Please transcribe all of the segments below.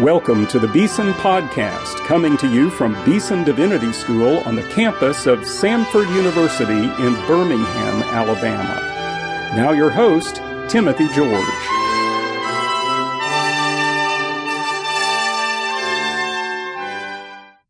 Welcome to the Beeson Podcast, coming to you from Beeson Divinity School on the campus of Samford University in Birmingham, Alabama. Now, your host, Timothy George.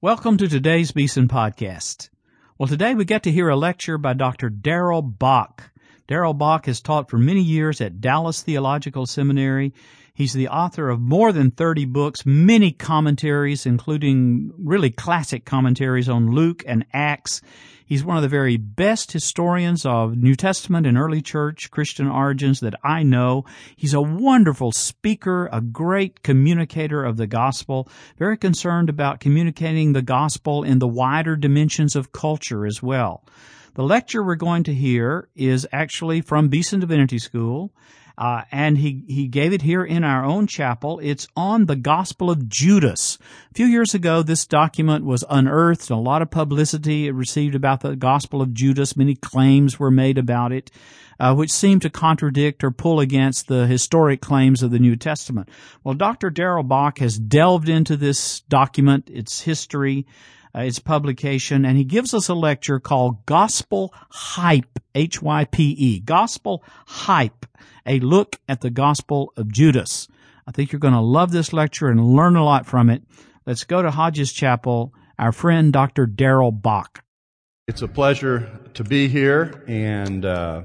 Welcome to today's Beeson Podcast. Well, today we get to hear a lecture by Dr. Darrell Bock. Darrell Bock has taught for many years at Dallas Theological Seminary He's the author of more than 30 books, many commentaries, including really classic commentaries on Luke and Acts. He's one of the very best historians of New Testament and early church Christian origins that I know. He's a wonderful speaker, a great communicator of the gospel, very concerned about communicating the gospel in the wider dimensions of culture as well. The lecture we're going to hear is actually from Beeson Divinity School. Uh, and he, he gave it here in our own chapel. It's on the Gospel of Judas. A few years ago, this document was unearthed a lot of publicity it received about the Gospel of Judas. Many claims were made about it, uh, which seemed to contradict or pull against the historic claims of the New Testament. Well, Dr. Darrell Bock has delved into this document, its history, uh, its publication, and he gives us a lecture called Gospel Hype, H-Y-P-E, Gospel Hype, a look at the Gospel of Judas. I think you're going to love this lecture and learn a lot from it. Let's go to Hodges Chapel, our friend Dr. Darrell Bock. It's a pleasure to be here, and uh,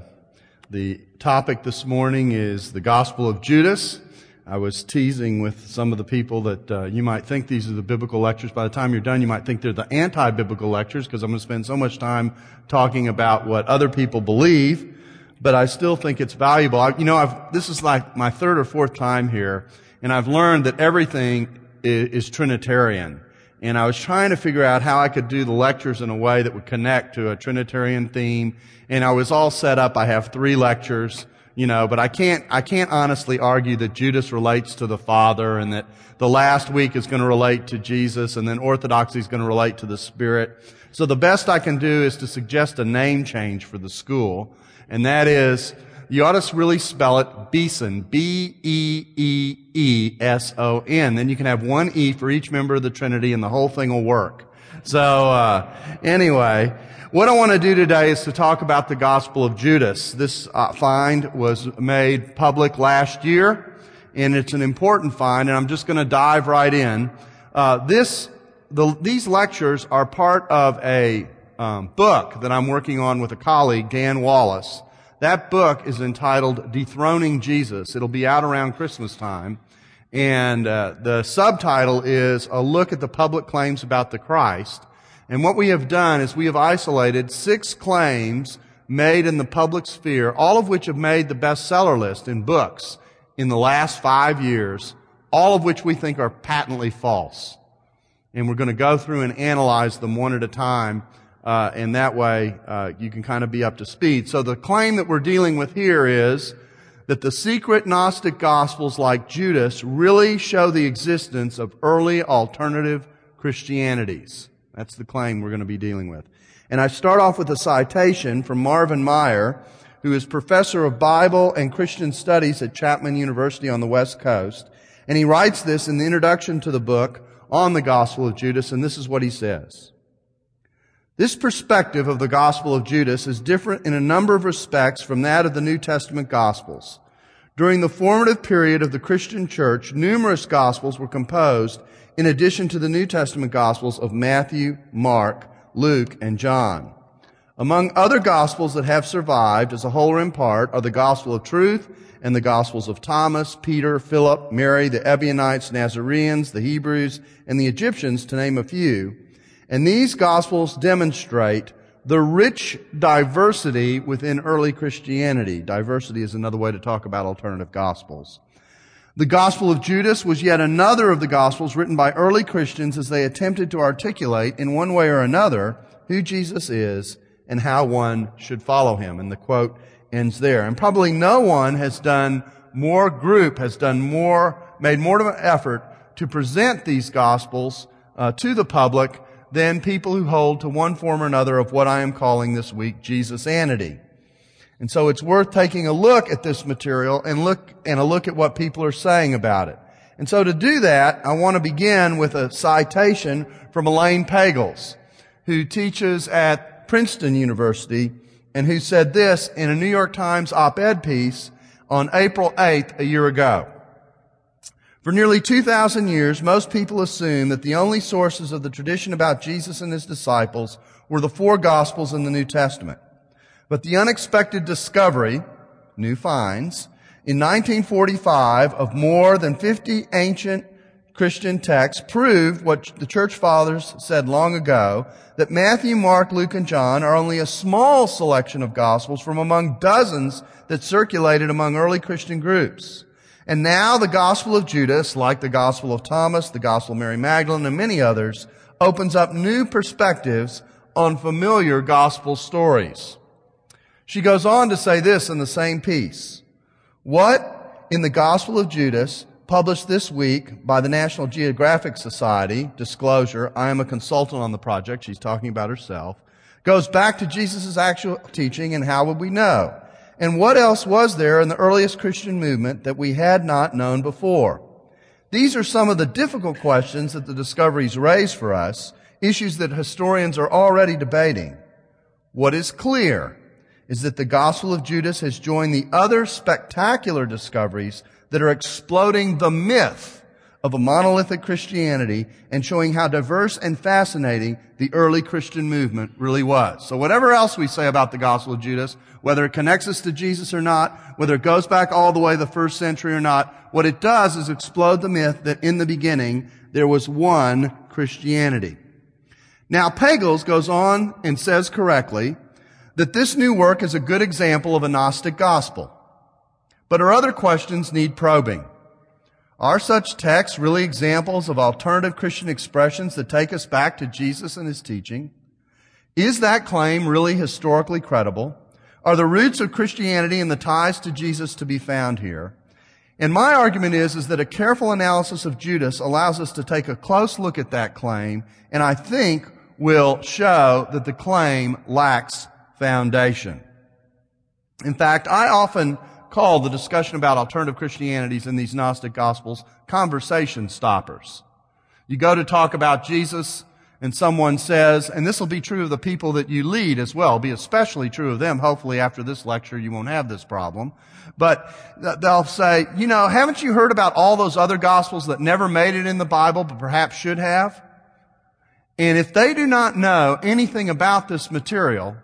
the topic this morning is the Gospel of Judas. I was teasing with some of the people that uh, you might think these are the biblical lectures. By the time you're done, you might think they're the anti-biblical lectures because I'm going to spend so much time talking about what other people believe. But I still think it's valuable. I, you know, I've, this is like my third or fourth time here, and I've learned that everything is, is Trinitarian. And I was trying to figure out how I could do the lectures in a way that would connect to a Trinitarian theme. And I was all set up. I have three lectures you know, but I can't, I can't honestly argue that Judas relates to the Father and that the last week is going to relate to Jesus and then orthodoxy is going to relate to the Spirit. So the best I can do is to suggest a name change for the school. And that is, you ought to really spell it Beeson, B-E-E-E-S-O-N. Then you can have one E for each member of the Trinity and the whole thing will work. So, uh, anyway, what I want to do today is to talk about the Gospel of Judas. This uh, find was made public last year, and it's an important find, and I'm just going to dive right in. Uh, this, the, these lectures are part of a um, book that I'm working on with a colleague, Dan Wallace. That book is entitled Dethroning Jesus. It'll be out around Christmas time. And uh, the subtitle is A Look at the Public Claims About the Christ. And what we have done is we have isolated six claims made in the public sphere, all of which have made the bestseller list in books in the last five years, all of which we think are patently false. And we're going to go through and analyze them one at a time, uh, and that way uh, you can kind of be up to speed. So the claim that we're dealing with here is that the secret Gnostic Gospels like Judas really show the existence of early alternative Christianities. That's the claim we're going to be dealing with. And I start off with a citation from Marvin Meyer, who is professor of Bible and Christian studies at Chapman University on the West Coast. And he writes this in the introduction to the book on the Gospel of Judas, and this is what he says. This perspective of the Gospel of Judas is different in a number of respects from that of the New Testament Gospels. During the formative period of the Christian church, numerous Gospels were composed in addition to the New Testament Gospels of Matthew, Mark, Luke, and John. Among other Gospels that have survived as a whole or in part are the Gospel of Truth and the Gospels of Thomas, Peter, Philip, Mary, the Ebionites, Nazarenes, the Hebrews, and the Egyptians, to name a few. And these Gospels demonstrate the rich diversity within early Christianity. Diversity is another way to talk about alternative Gospels. The Gospel of Judas was yet another of the Gospels written by early Christians as they attempted to articulate in one way or another who Jesus is and how one should follow him. And the quote ends there. And probably no one has done more group, has done more, made more of an effort to present these Gospels uh, to the public than people who hold to one form or another of what I am calling this week Jesusanity. And so it's worth taking a look at this material and look, and a look at what people are saying about it. And so to do that, I want to begin with a citation from Elaine Pagels, who teaches at Princeton University and who said this in a New York Times op-ed piece on April 8th a year ago. For nearly 2,000 years, most people assume that the only sources of the tradition about Jesus and his disciples were the four Gospels in the New Testament. But the unexpected discovery, new finds, in 1945 of more than 50 ancient Christian texts proved what the church fathers said long ago, that Matthew, Mark, Luke, and John are only a small selection of gospels from among dozens that circulated among early Christian groups. And now the gospel of Judas, like the gospel of Thomas, the gospel of Mary Magdalene, and many others, opens up new perspectives on familiar gospel stories. She goes on to say this in the same piece. What in the gospel of Judas published this week by the National Geographic Society, disclosure, I am a consultant on the project, she's talking about herself, goes back to Jesus' actual teaching and how would we know? And what else was there in the earliest Christian movement that we had not known before? These are some of the difficult questions that the discoveries raise for us, issues that historians are already debating. What is clear is that the Gospel of Judas has joined the other spectacular discoveries that are exploding the myth of a monolithic Christianity and showing how diverse and fascinating the early Christian movement really was. So whatever else we say about the Gospel of Judas, whether it connects us to Jesus or not, whether it goes back all the way to the first century or not, what it does is explode the myth that in the beginning there was one Christianity. Now Pagels goes on and says correctly that this new work is a good example of a Gnostic gospel. But our other questions need probing. Are such texts really examples of alternative Christian expressions that take us back to Jesus and his teaching? Is that claim really historically credible? Are the roots of Christianity and the ties to Jesus to be found here? And my argument is, is that a careful analysis of Judas allows us to take a close look at that claim, and I think will show that the claim lacks foundation. In fact, I often call the discussion about alternative Christianities in these Gnostic Gospels conversation stoppers. You go to talk about Jesus and someone says, and this will be true of the people that you lead as well, be especially true of them. Hopefully after this lecture you won't have this problem. But they'll say, you know, haven't you heard about all those other gospels that never made it in the Bible but perhaps should have? And if they do not know anything about this material,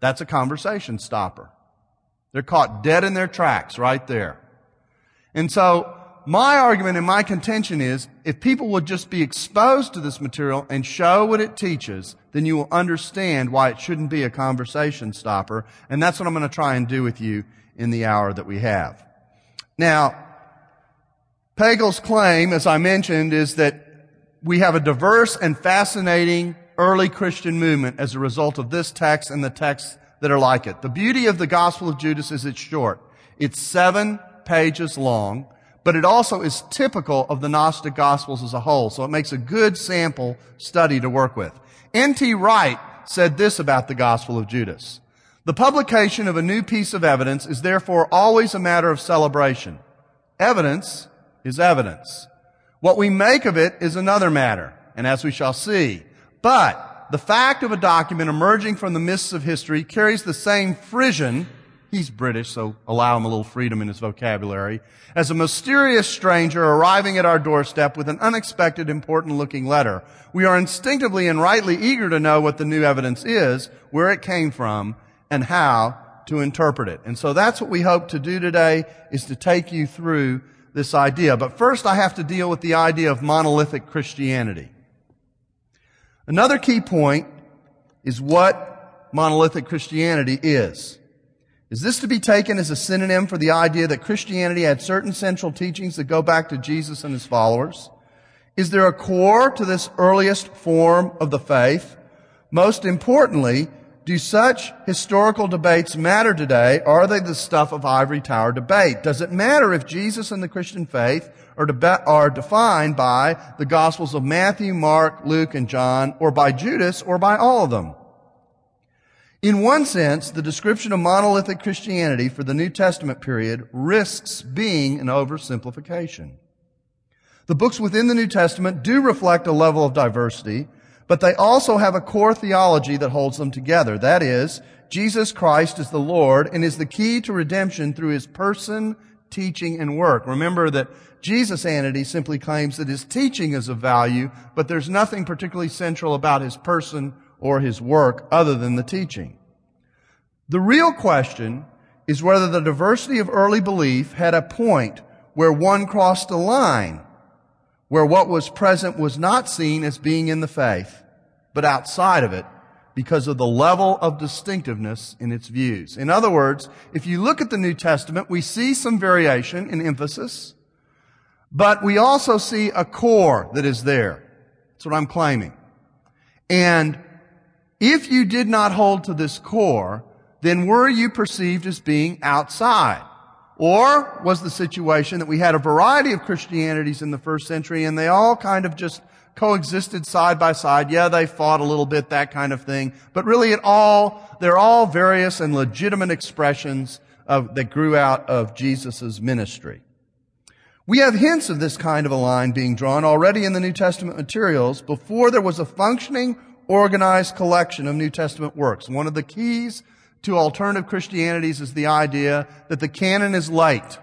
that's a conversation stopper. They're caught dead in their tracks right there. And so my argument and my contention is if people would just be exposed to this material and show what it teaches, then you will understand why it shouldn't be a conversation stopper. And that's what I'm going to try and do with you in the hour that we have. Now, Pagel's claim, as I mentioned, is that we have a diverse and fascinating early Christian movement as a result of this text and the texts that are like it. The beauty of the Gospel of Judas is it's short. It's seven pages long, but it also is typical of the Gnostic Gospels as a whole, so it makes a good sample study to work with. N.T. Wright said this about the Gospel of Judas. The publication of a new piece of evidence is therefore always a matter of celebration. Evidence is evidence. What we make of it is another matter, and as we shall see. But the fact of a document emerging from the mists of history carries the same frisson He's British, so allow him a little freedom in his vocabulary. As a mysterious stranger arriving at our doorstep with an unexpected important looking letter, we are instinctively and rightly eager to know what the new evidence is, where it came from, and how to interpret it. And so that's what we hope to do today, is to take you through this idea. But first I have to deal with the idea of monolithic Christianity. Another key point is what monolithic Christianity is. Is this to be taken as a synonym for the idea that Christianity had certain central teachings that go back to Jesus and his followers? Is there a core to this earliest form of the faith? Most importantly, do such historical debates matter today? Are they the stuff of ivory tower debate? Does it matter if Jesus and the Christian faith are, are defined by the Gospels of Matthew, Mark, Luke, and John, or by Judas, or by all of them. In one sense, the description of monolithic Christianity for the New Testament period risks being an oversimplification. The books within the New Testament do reflect a level of diversity, but they also have a core theology that holds them together. That is, Jesus Christ is the Lord and is the key to redemption through his person, teaching, and work. Remember that Jesus-anity simply claims that his teaching is of value, but there's nothing particularly central about his person or his work other than the teaching. The real question is whether the diversity of early belief had a point where one crossed a line where what was present was not seen as being in the faith, but outside of it because of the level of distinctiveness in its views. In other words, if you look at the New Testament, we see some variation in emphasis, but we also see a core that is there. That's what I'm claiming. And if you did not hold to this core, then were you perceived as being outside? Or was the situation that we had a variety of Christianities in the first century and they all kind of just coexisted side by side. Yeah, they fought a little bit, that kind of thing. But really it all, they're all various and legitimate expressions of, that grew out of Jesus' ministry. We have hints of this kind of a line being drawn already in the New Testament materials before there was a functioning, organized collection of New Testament works. One of the keys to alternative Christianities is the idea that the canon is light.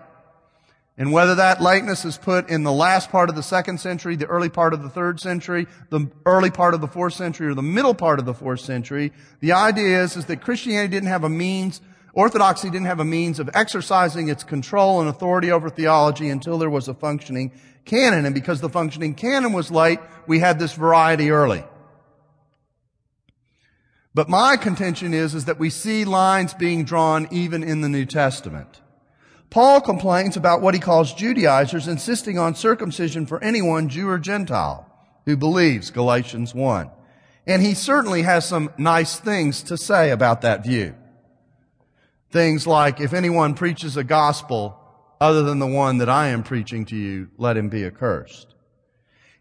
And whether that lightness is put in the last part of the second century, the early part of the third century, the early part of the fourth century, or the middle part of the fourth century, the idea is, is that Christianity didn't have a means, Orthodoxy didn't have a means of exercising its control and authority over theology until there was a functioning canon. And because the functioning canon was light, we had this variety early. But my contention is, is that we see lines being drawn even in the New Testament. Paul complains about what he calls Judaizers insisting on circumcision for anyone, Jew or Gentile, who believes, Galatians 1. And he certainly has some nice things to say about that view. Things like, if anyone preaches a gospel other than the one that I am preaching to you, let him be accursed.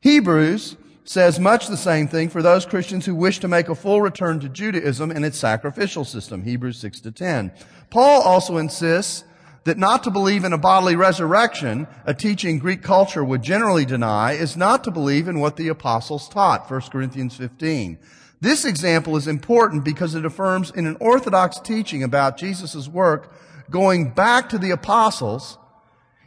Hebrews says much the same thing for those Christians who wish to make a full return to Judaism and its sacrificial system, Hebrews 6 to 10. Paul also insists that not to believe in a bodily resurrection, a teaching Greek culture would generally deny, is not to believe in what the apostles taught, 1 Corinthians 15. This example is important because it affirms in an orthodox teaching about Jesus' work going back to the apostles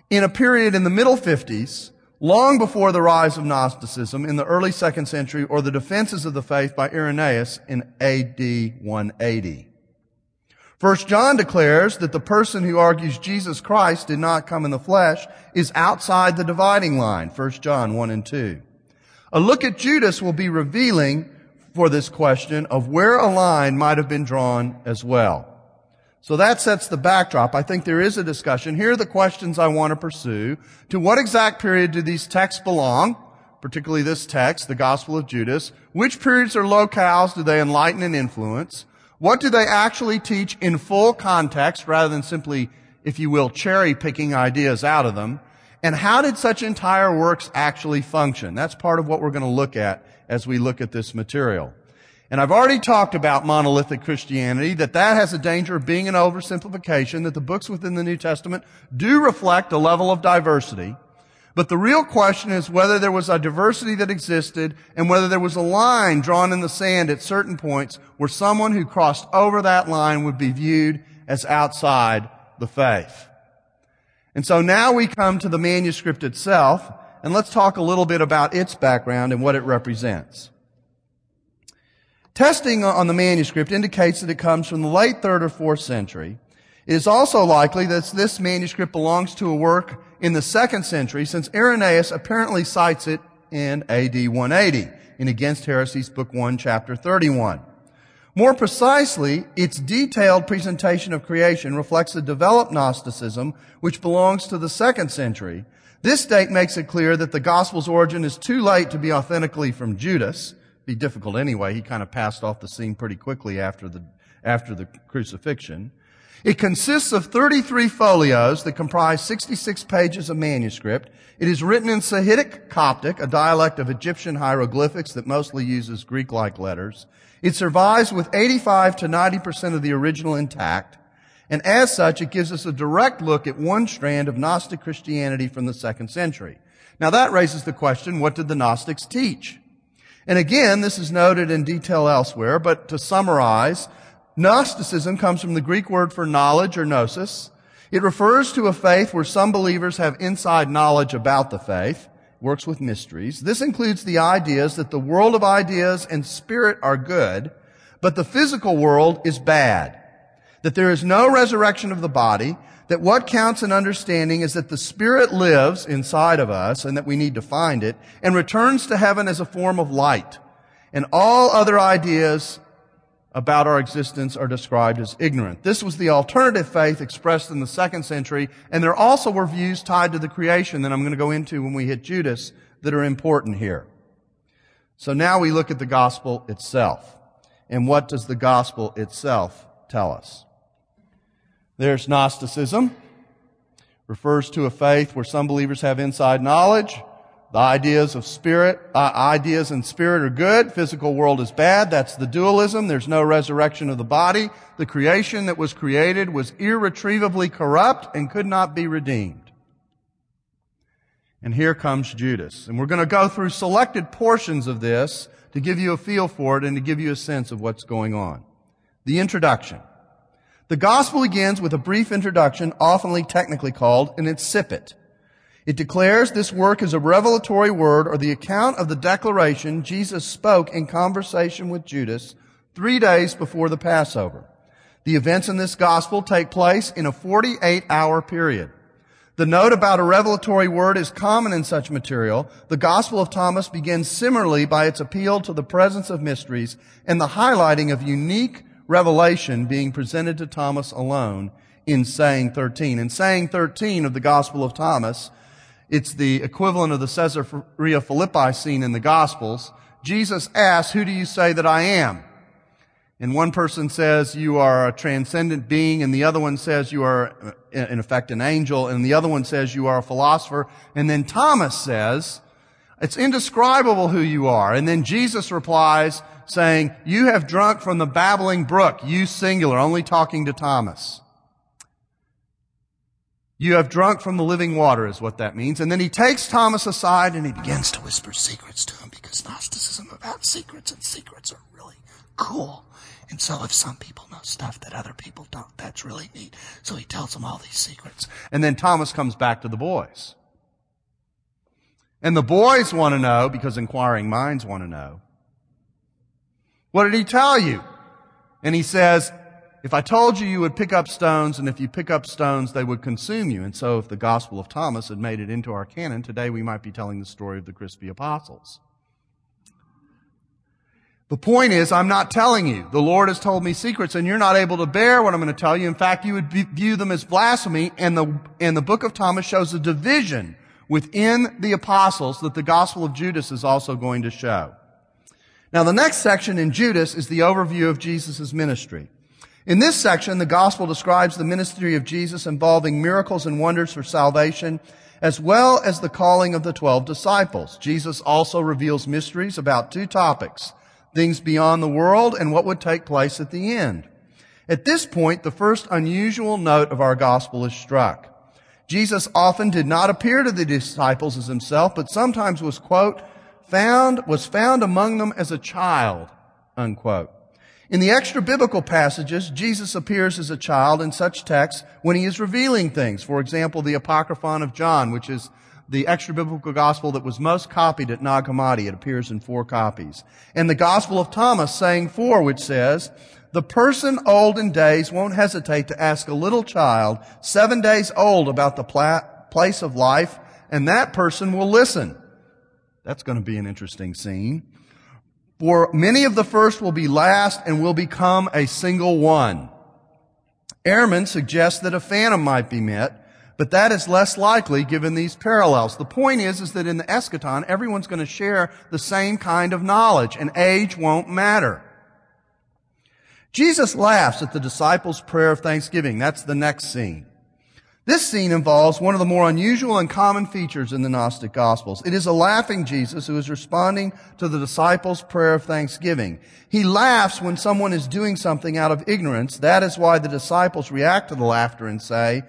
in a period in the middle 50s long before the rise of Gnosticism in the early second century or the defenses of the faith by Irenaeus in AD 180. First John declares that the person who argues Jesus Christ did not come in the flesh is outside the dividing line. 1 John 1 and 2. A look at Judas will be revealing for this question of where a line might have been drawn as well. So that sets the backdrop. I think there is a discussion. Here are the questions I want to pursue. To what exact period do these texts belong? Particularly this text, the Gospel of Judas. Which periods or locales do they enlighten and influence? What do they actually teach in full context rather than simply, if you will, cherry picking ideas out of them? And how did such entire works actually function? That's part of what we're going to look at as we look at this material. And I've already talked about monolithic Christianity, that that has a danger of being an oversimplification, that the books within the New Testament do reflect a level of diversity. But the real question is whether there was a diversity that existed and whether there was a line drawn in the sand at certain points where someone who crossed over that line would be viewed as outside the faith. And so now we come to the manuscript itself, and let's talk a little bit about its background and what it represents. Testing on the manuscript indicates that it comes from the late third or fourth century. It is also likely that this manuscript belongs to a work in the second century since Irenaeus apparently cites it in AD 180 in Against Heresies, Book 1, Chapter 31. More precisely, its detailed presentation of creation reflects a developed Gnosticism which belongs to the second century. This date makes it clear that the gospel's origin is too late to be authentically from Judas, be difficult anyway. He kind of passed off the scene pretty quickly after the, after the crucifixion. It consists of 33 folios that comprise 66 pages of manuscript. It is written in Sahidic Coptic, a dialect of Egyptian hieroglyphics that mostly uses Greek-like letters. It survives with 85 to 90% of the original intact. And as such, it gives us a direct look at one strand of Gnostic Christianity from the second century. Now that raises the question, what did the Gnostics teach? And again, this is noted in detail elsewhere, but to summarize, Gnosticism comes from the Greek word for knowledge or gnosis. It refers to a faith where some believers have inside knowledge about the faith, works with mysteries. This includes the ideas that the world of ideas and spirit are good, but the physical world is bad. That there is no resurrection of the body, that what counts in understanding is that the Spirit lives inside of us and that we need to find it and returns to heaven as a form of light. And all other ideas about our existence are described as ignorant. This was the alternative faith expressed in the second century, and there also were views tied to the creation that I'm going to go into when we hit Judas that are important here. So now we look at the gospel itself. And what does the gospel itself tell us? There's Gnosticism. Refers to a faith where some believers have inside knowledge. The ideas of spirit, uh, ideas and spirit are good. Physical world is bad. That's the dualism. There's no resurrection of the body. The creation that was created was irretrievably corrupt and could not be redeemed. And here comes Judas. And we're going to go through selected portions of this to give you a feel for it and to give you a sense of what's going on. The introduction. The gospel begins with a brief introduction, oftenly technically called an incipit. It declares this work is a revelatory word or the account of the declaration Jesus spoke in conversation with Judas three days before the Passover. The events in this gospel take place in a 48 hour period. The note about a revelatory word is common in such material. The Gospel of Thomas begins similarly by its appeal to the presence of mysteries and the highlighting of unique revelation being presented to Thomas alone in saying 13. In saying 13 of the Gospel of Thomas, it's the equivalent of the Caesarea Philippi scene in the Gospels. Jesus asks, who do you say that I am? And one person says you are a transcendent being, and the other one says you are, uh, in effect, an angel, and the other one says you are a philosopher. And then Thomas says, it's indescribable who you are. And then Jesus replies, saying, you have drunk from the babbling brook, you singular, only talking to Thomas. You have drunk from the living water is what that means. And then he takes Thomas aside and he begins to whisper secrets to him because Gnosticism about secrets and secrets are really cool. And so if some people know stuff that other people don't, that's really neat. So he tells them all these secrets. And then Thomas comes back to the boys. And the boys want to know because inquiring minds want to know. What did he tell you? And he says, if I told you you would pick up stones, and if you pick up stones, they would consume you. And so if the Gospel of Thomas had made it into our canon, today we might be telling the story of the crispy apostles. The point is, I'm not telling you. The Lord has told me secrets and you're not able to bear what I'm going to tell you. In fact, you would view them as blasphemy and the, and the book of Thomas shows a division within the apostles that the gospel of Judas is also going to show. Now, the next section in Judas is the overview of Jesus' ministry. In this section, the gospel describes the ministry of Jesus involving miracles and wonders for salvation, as well as the calling of the twelve disciples. Jesus also reveals mysteries about two topics, things beyond the world and what would take place at the end. At this point, the first unusual note of our gospel is struck. Jesus often did not appear to the disciples as himself, but sometimes was, quote, found, was found among them as a child, unquote. In the extra biblical passages, Jesus appears as a child in such texts when he is revealing things. For example, the Apocryphon of John, which is the extra biblical gospel that was most copied at Nag Hammadi. It appears in four copies. And the Gospel of Thomas, saying four, which says, the person old in days won't hesitate to ask a little child, seven days old, about the pla- place of life, and that person will listen. That's going to be an interesting scene. For many of the first will be last and will become a single one. Ehrman suggests that a phantom might be met, but that is less likely given these parallels. The point is, is that in the eschaton, everyone's going to share the same kind of knowledge and age won't matter. Jesus laughs at the disciples' prayer of thanksgiving. That's the next scene. This scene involves one of the more unusual and common features in the Gnostic Gospels. It is a laughing Jesus who is responding to the disciples' prayer of thanksgiving. He laughs when someone is doing something out of ignorance. That is why the disciples react to the laughter and say,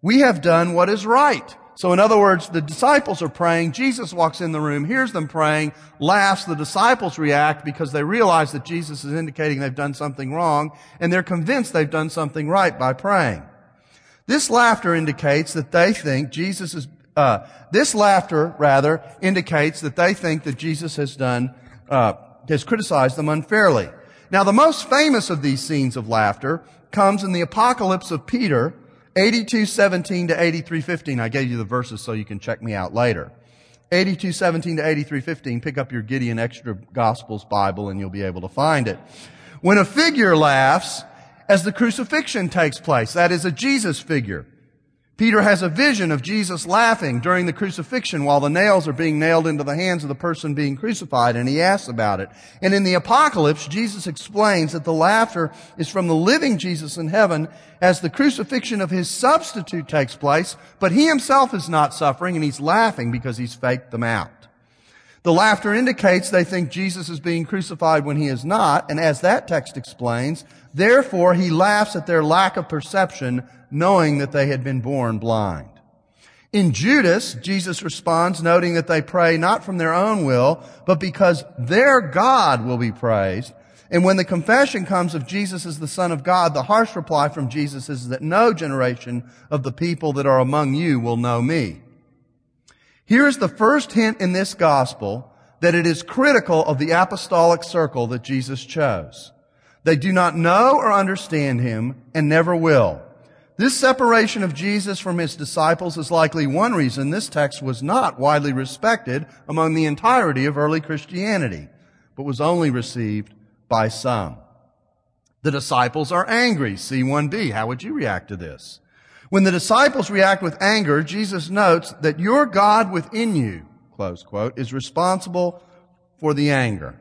we have done what is right. So in other words, the disciples are praying. Jesus walks in the room, hears them praying, laughs. The disciples react because they realize that Jesus is indicating they've done something wrong and they're convinced they've done something right by praying. This laughter indicates that they think Jesus is, uh, this laughter rather indicates that they think that Jesus has done, uh, has criticized them unfairly. Now the most famous of these scenes of laughter comes in the apocalypse of Peter, 82:17 to 83:15. I gave you the verses so you can check me out later. 82:17 to 83:15. Pick up your Gideon Extra Gospels Bible and you'll be able to find it. When a figure laughs, as the crucifixion takes place. That is a Jesus figure. Peter has a vision of Jesus laughing during the crucifixion while the nails are being nailed into the hands of the person being crucified, and he asks about it. And in the apocalypse, Jesus explains that the laughter is from the living Jesus in heaven as the crucifixion of his substitute takes place, but he himself is not suffering and he's laughing because he's faked them out. The laughter indicates they think Jesus is being crucified when he is not, and as that text explains, therefore he laughs at their lack of perception, knowing that they had been born blind. In Judas, Jesus responds noting that they pray not from their own will, but because their God will be praised. And when the confession comes of Jesus as the Son of God, the harsh reply from Jesus is that no generation of the people that are among you will know me. Here is the first hint in this gospel that it is critical of the apostolic circle that Jesus chose. They do not know or understand him and never will. This separation of Jesus from his disciples is likely one reason this text was not widely respected among the entirety of early Christianity, but was only received by some. The disciples are angry. C1b. How would you react to this? When the disciples react with anger, Jesus notes that your God within you, close quote, is responsible for the anger.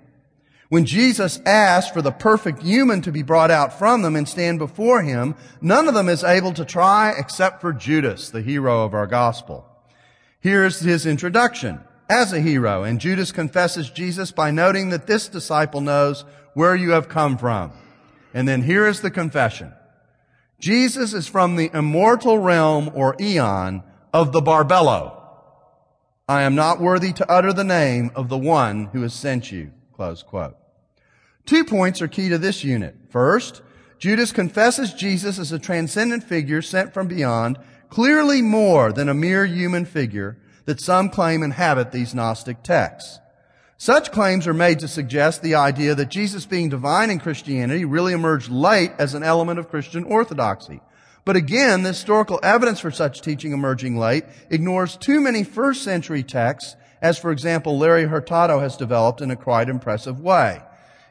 When Jesus asked for the perfect human to be brought out from them and stand before him, none of them is able to try except for Judas, the hero of our gospel. Here's his introduction as a hero, and Judas confesses Jesus by noting that this disciple knows where you have come from. And then here is the confession. Jesus is from the immortal realm or eon of the Barbelo. I am not worthy to utter the name of the one who has sent you. Close quote. Two points are key to this unit. First, Judas confesses Jesus as a transcendent figure sent from beyond, clearly more than a mere human figure that some claim inhabit these Gnostic texts. Such claims are made to suggest the idea that Jesus being divine in Christianity really emerged late as an element of Christian orthodoxy. But again, the historical evidence for such teaching emerging late ignores too many first century texts, as for example Larry Hurtado has developed in a quite impressive way.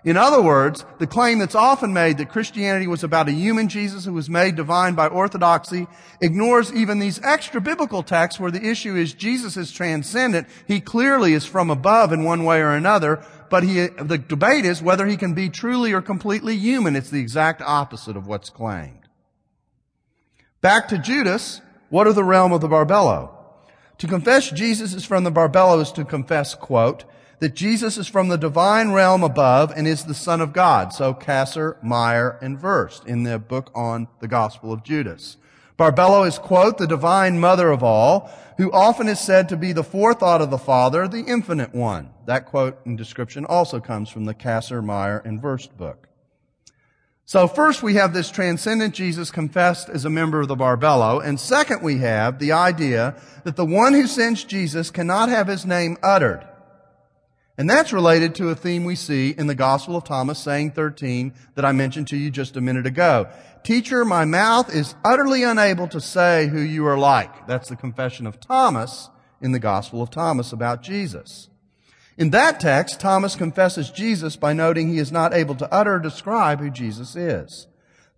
In other words, the claim that's often made that Christianity was about a human Jesus who was made divine by orthodoxy ignores even these extra biblical texts where the issue is Jesus is transcendent. He clearly is from above in one way or another, but he, the debate is whether he can be truly or completely human. It's the exact opposite of what's claimed. Back to Judas, what are the realm of the Barbelo? To confess Jesus is from the Barbelo is to confess, quote, that Jesus is from the divine realm above and is the Son of God. So Kasser, Meyer, and Wurst in the book on the Gospel of Judas. Barbelo is, quote, the divine mother of all, who often is said to be the forethought of the Father, the infinite one. That quote and description also comes from the Kasser, Meyer, and Wurst book. So first we have this transcendent Jesus confessed as a member of the Barbelo. and second we have the idea that the one who sends Jesus cannot have his name uttered. And that's related to a theme we see in the Gospel of Thomas, saying 13, that I mentioned to you just a minute ago. Teacher, my mouth is utterly unable to say who you are like. That's the confession of Thomas in the Gospel of Thomas about Jesus. In that text, Thomas confesses Jesus by noting he is not able to utter or describe who Jesus is.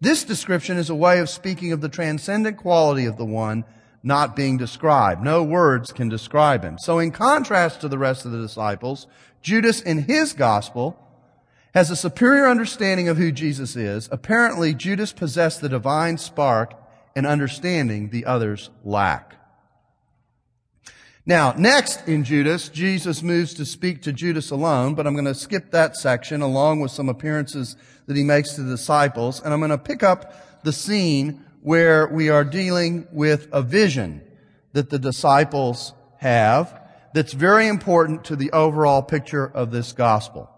This description is a way of speaking of the transcendent quality of the one not being described. No words can describe him. So in contrast to the rest of the disciples, Judas in his gospel has a superior understanding of who Jesus is. Apparently, Judas possessed the divine spark and understanding the other's lack. Now, next in Judas, Jesus moves to speak to Judas alone, but I'm going to skip that section along with some appearances that he makes to the disciples, and I'm going to pick up the scene where we are dealing with a vision that the disciples have that's very important to the overall picture of this gospel.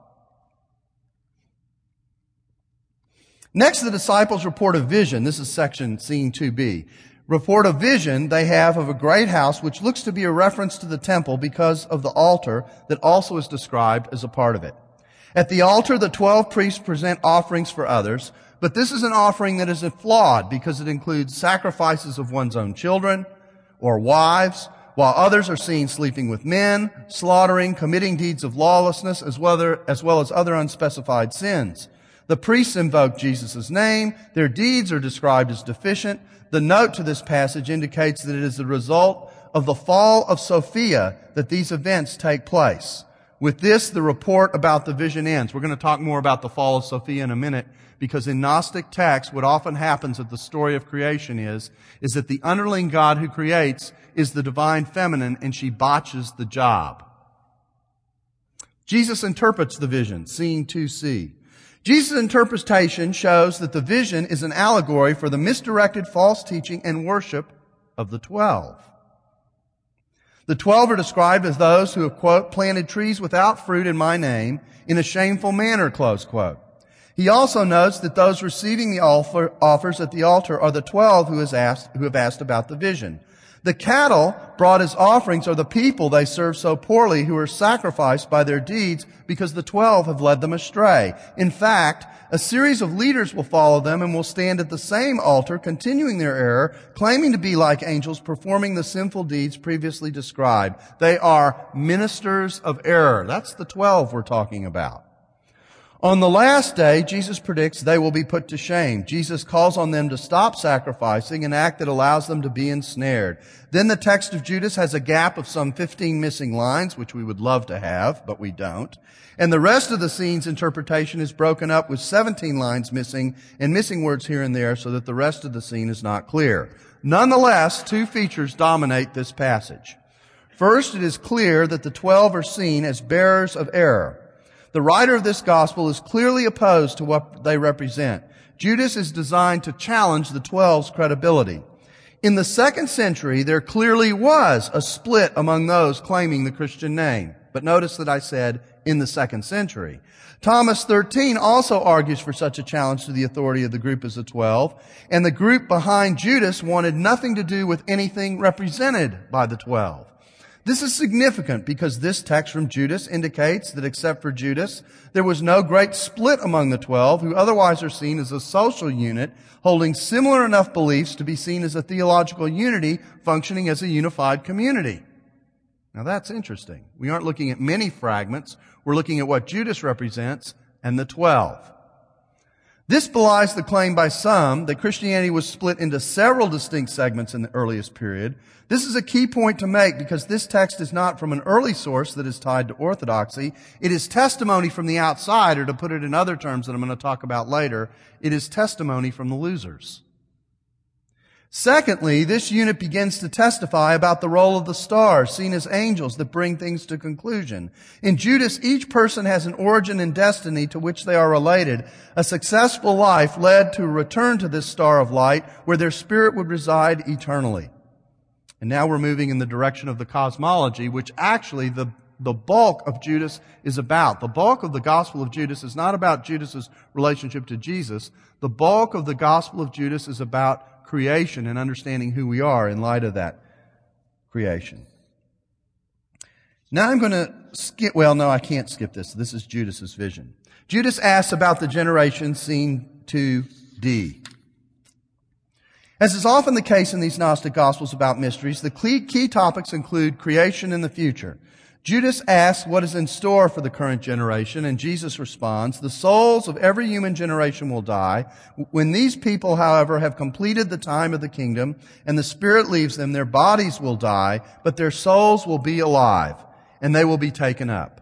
Next, the disciples report a vision. This is section scene 2b report a vision they have of a great house which looks to be a reference to the temple because of the altar that also is described as a part of it. At the altar, the 12 priests present offerings for others, but this is an offering that is flawed because it includes sacrifices of one's own children or wives, while others are seen sleeping with men, slaughtering, committing deeds of lawlessness, as, well as other unspecified sins. The priests invoke Jesus' name. Their deeds are described as deficient. The note to this passage indicates that it is the result of the fall of Sophia that these events take place. With this, the report about the vision ends. We're going to talk more about the fall of Sophia in a minute because in Gnostic texts, what often happens at the story of creation is, is that the underling God who creates is the divine feminine and she botches the job. Jesus interprets the vision, scene 2c. Jesus' interpretation shows that the vision is an allegory for the misdirected false teaching and worship of the twelve. The twelve are described as those who have, quote, planted trees without fruit in my name in a shameful manner, close quote. He also notes that those receiving the offer, offers at the altar are the twelve who, asked, who have asked about the vision. The cattle brought as offerings are the people they serve so poorly who are sacrificed by their deeds because the twelve have led them astray. In fact, a series of leaders will follow them and will stand at the same altar, continuing their error, claiming to be like angels, performing the sinful deeds previously described. They are ministers of error. That's the twelve we're talking about. On the last day, Jesus predicts they will be put to shame. Jesus calls on them to stop sacrificing, an act that allows them to be ensnared. Then the text of Judas has a gap of some 15 missing lines, which we would love to have, but we don't. And the rest of the scene's interpretation is broken up with 17 lines missing and missing words here and there so that the rest of the scene is not clear. Nonetheless, two features dominate this passage. First, it is clear that the 12 are seen as bearers of error the writer of this gospel is clearly opposed to what they represent. Judas is designed to challenge the twelve's credibility. In the second century, there clearly was a split among those claiming the Christian name. But notice that I said in the second century. Thomas 13 also argues for such a challenge to the authority of the group as the twelve, and the group behind Judas wanted nothing to do with anything represented by the twelve. This is significant because this text from Judas indicates that except for Judas, there was no great split among the twelve, who otherwise are seen as a social unit holding similar enough beliefs to be seen as a theological unity functioning as a unified community. Now that's interesting. We aren't looking at many fragments. We're looking at what Judas represents and the twelve. This belies the claim by some that Christianity was split into several distinct segments in the earliest period. This is a key point to make because this text is not from an early source that is tied to orthodoxy. It is testimony from the outside, or to put it in other terms that I'm going to talk about later, it is testimony from the losers. Secondly, this unit begins to testify about the role of the stars, seen as angels that bring things to conclusion. In Judas, each person has an origin and destiny to which they are related. A successful life led to return to this star of light where their spirit would reside eternally. And now we're moving in the direction of the cosmology, which actually the, the bulk of Judas is about. The bulk of the gospel of Judas is not about Judas's relationship to Jesus. The bulk of the gospel of Judas is about creation and understanding who we are in light of that creation. Now I'm going to skip, well, no, I can't skip this. This is Judas's vision. Judas asks about the generation seen to D. As is often the case in these Gnostic Gospels about mysteries, the key topics include creation and the future. Judas asks what is in store for the current generation, and Jesus responds, the souls of every human generation will die. When these people, however, have completed the time of the kingdom and the Spirit leaves them, their bodies will die, but their souls will be alive, and they will be taken up.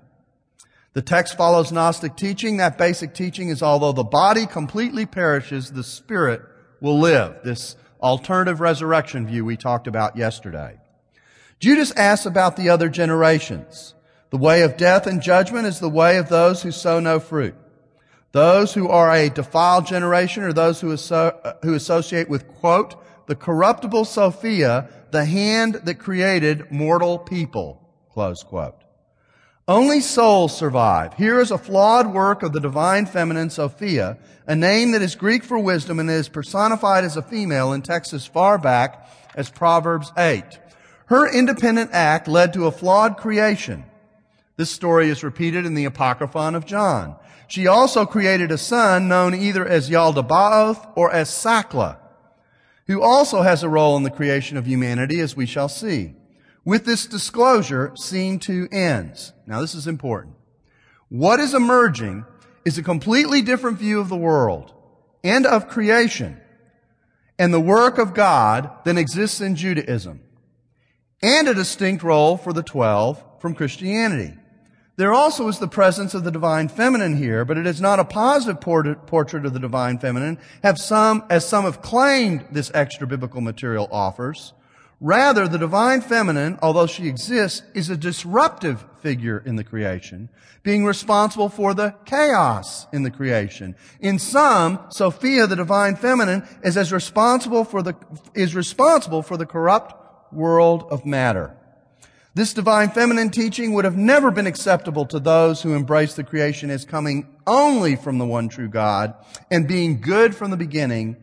The text follows Gnostic teaching. That basic teaching is although the body completely perishes, the Spirit will live. This alternative resurrection view we talked about yesterday. Judas asks about the other generations. The way of death and judgment is the way of those who sow no fruit. Those who are a defiled generation are those who, asso- uh, who associate with, quote, the corruptible Sophia, the hand that created mortal people, close quote. Only souls survive. Here is a flawed work of the divine feminine Sophia, a name that is Greek for wisdom and is personified as a female in texts as far back as Proverbs 8. Her independent act led to a flawed creation. This story is repeated in the Apocryphon of John. She also created a son known either as Yaldabaoth or as Sakla, who also has a role in the creation of humanity, as we shall see. With this disclosure, scene two ends. Now this is important. What is emerging is a completely different view of the world and of creation and the work of God than exists in Judaism and a distinct role for the twelve from Christianity. There also is the presence of the divine feminine here, but it is not a positive portrait of the divine feminine, have some, as some have claimed this extra biblical material offers. Rather, the divine feminine, although she exists, is a disruptive figure in the creation, being responsible for the chaos in the creation. In some, Sophia, the divine feminine, is as responsible for the, is responsible for the corrupt world of matter. This divine feminine teaching would have never been acceptable to those who embrace the creation as coming only from the one true God and being good from the beginning,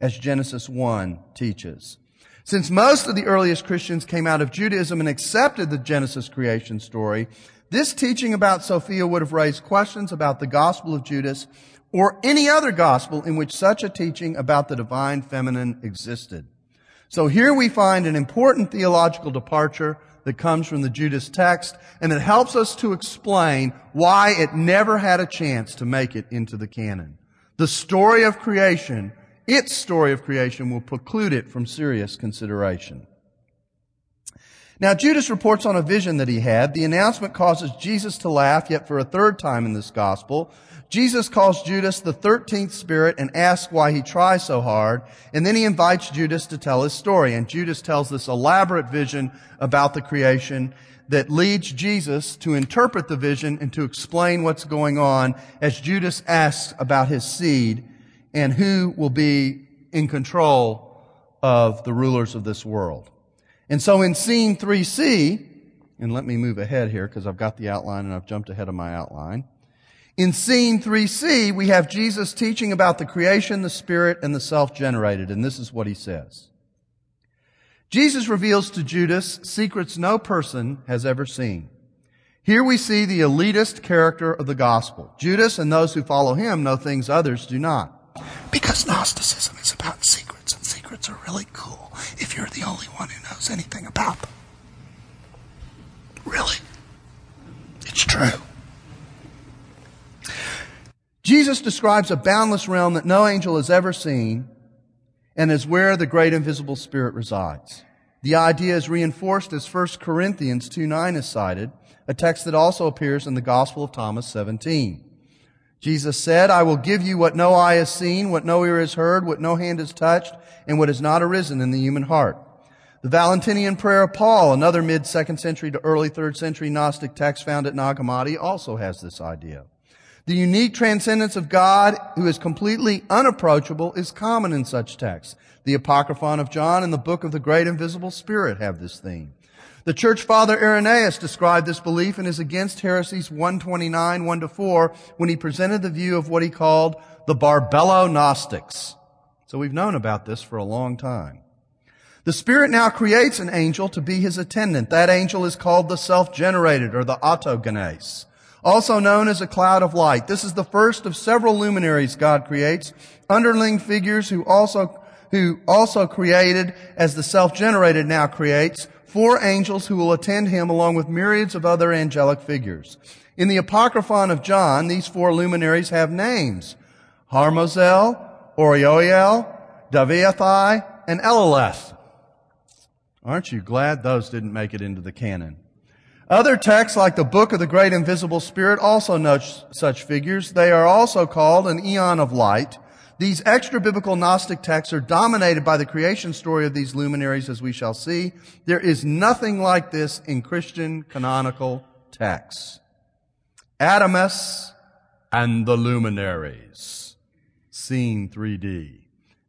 as Genesis 1 teaches. Since most of the earliest Christians came out of Judaism and accepted the Genesis creation story, this teaching about Sophia would have raised questions about the Gospel of Judas or any other gospel in which such a teaching about the divine feminine existed. So here we find an important theological departure that comes from the Judas text and that helps us to explain why it never had a chance to make it into the canon. The story of creation its story of creation will preclude it from serious consideration. Now, Judas reports on a vision that he had. The announcement causes Jesus to laugh, yet for a third time in this gospel. Jesus calls Judas the 13th spirit and asks why he tries so hard. And then he invites Judas to tell his story. And Judas tells this elaborate vision about the creation that leads Jesus to interpret the vision and to explain what's going on as Judas asks about his seed and who will be in control of the rulers of this world. And so in scene 3C, and let me move ahead here because I've got the outline and I've jumped ahead of my outline. In scene 3C, we have Jesus teaching about the creation, the spirit, and the self-generated, and this is what he says. Jesus reveals to Judas secrets no person has ever seen. Here we see the elitist character of the gospel. Judas and those who follow him know things others do not. Because Gnosticism is about secrets, and secrets are really cool if you're the only one who knows anything about them. Really. It's true. Jesus describes a boundless realm that no angel has ever seen and is where the great invisible spirit resides. The idea is reinforced as 1 Corinthians 2 9 is cited, a text that also appears in the Gospel of Thomas 17. Jesus said, I will give you what no eye has seen, what no ear has heard, what no hand has touched, and what has not arisen in the human heart. The Valentinian prayer of Paul, another mid second century to early third century Gnostic text found at Nag Hammadi, also has this idea. The unique transcendence of God, who is completely unapproachable, is common in such texts. The Apocryphon of John and the Book of the Great Invisible Spirit have this theme. The church father Irenaeus described this belief in his Against Heresies 129, 1 to 4, when he presented the view of what he called the Barbelo Gnostics. So we've known about this for a long time. The Spirit now creates an angel to be his attendant. That angel is called the self-generated or the autogenes, also known as a cloud of light. This is the first of several luminaries God creates, underling figures who also, who also created as the self-generated now creates, four angels who will attend him along with myriads of other angelic figures. In the Apocryphon of John, these four luminaries have names. Harmozel, Orioel, Daviathai, and Eleleth. Aren't you glad those didn't make it into the canon? Other texts like the Book of the Great Invisible Spirit also note such figures. They are also called an eon of light. These extra biblical Gnostic texts are dominated by the creation story of these luminaries, as we shall see. There is nothing like this in Christian canonical texts. Adamas and the luminaries. Scene 3D.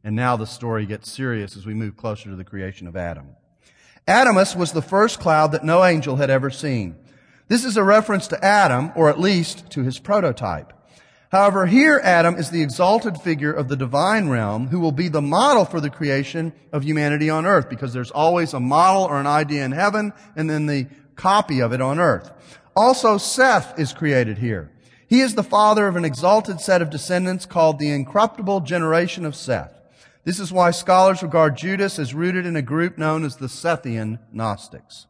And now the story gets serious as we move closer to the creation of Adam. Adamas was the first cloud that no angel had ever seen. This is a reference to Adam, or at least to his prototype. However, here Adam is the exalted figure of the divine realm who will be the model for the creation of humanity on earth because there's always a model or an idea in heaven and then the copy of it on earth. Also, Seth is created here. He is the father of an exalted set of descendants called the incorruptible generation of Seth. This is why scholars regard Judas as rooted in a group known as the Sethian Gnostics.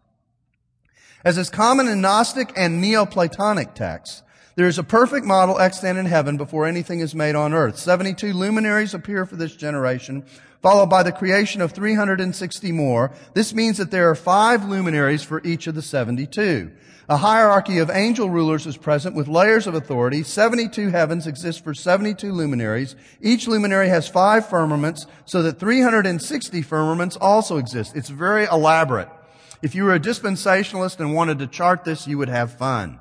As is common in Gnostic and Neoplatonic texts, there is a perfect model extant in heaven before anything is made on earth. 72 luminaries appear for this generation, followed by the creation of 360 more. This means that there are five luminaries for each of the 72. A hierarchy of angel rulers is present with layers of authority. 72 heavens exist for 72 luminaries. Each luminary has five firmaments, so that 360 firmaments also exist. It's very elaborate. If you were a dispensationalist and wanted to chart this, you would have fun.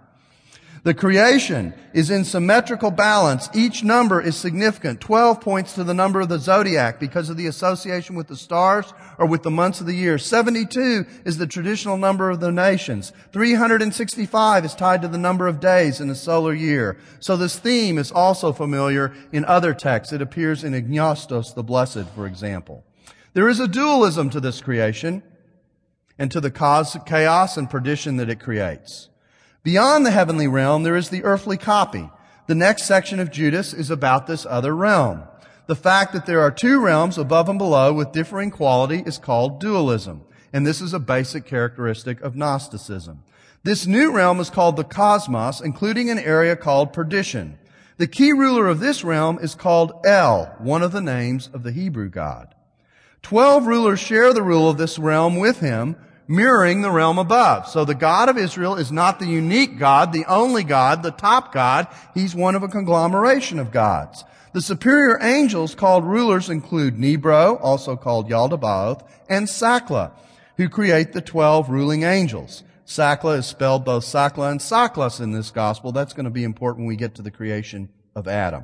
The creation is in symmetrical balance. Each number is significant. 12 points to the number of the zodiac because of the association with the stars or with the months of the year. 72 is the traditional number of the nations. 365 is tied to the number of days in a solar year. So this theme is also familiar in other texts. It appears in Eugnostos the Blessed, for example. There is a dualism to this creation and to the chaos and perdition that it creates. Beyond the heavenly realm, there is the earthly copy. The next section of Judas is about this other realm. The fact that there are two realms above and below with differing quality is called dualism. And this is a basic characteristic of Gnosticism. This new realm is called the cosmos, including an area called perdition. The key ruler of this realm is called El, one of the names of the Hebrew God. Twelve rulers share the rule of this realm with him, mirroring the realm above. So the God of Israel is not the unique God, the only God, the top God. He's one of a conglomeration of gods. The superior angels called rulers include Nebro, also called Yaldabaoth, and Sakla, who create the twelve ruling angels. Sakla is spelled both Sakla and Saklas in this gospel. That's going to be important when we get to the creation of Adam.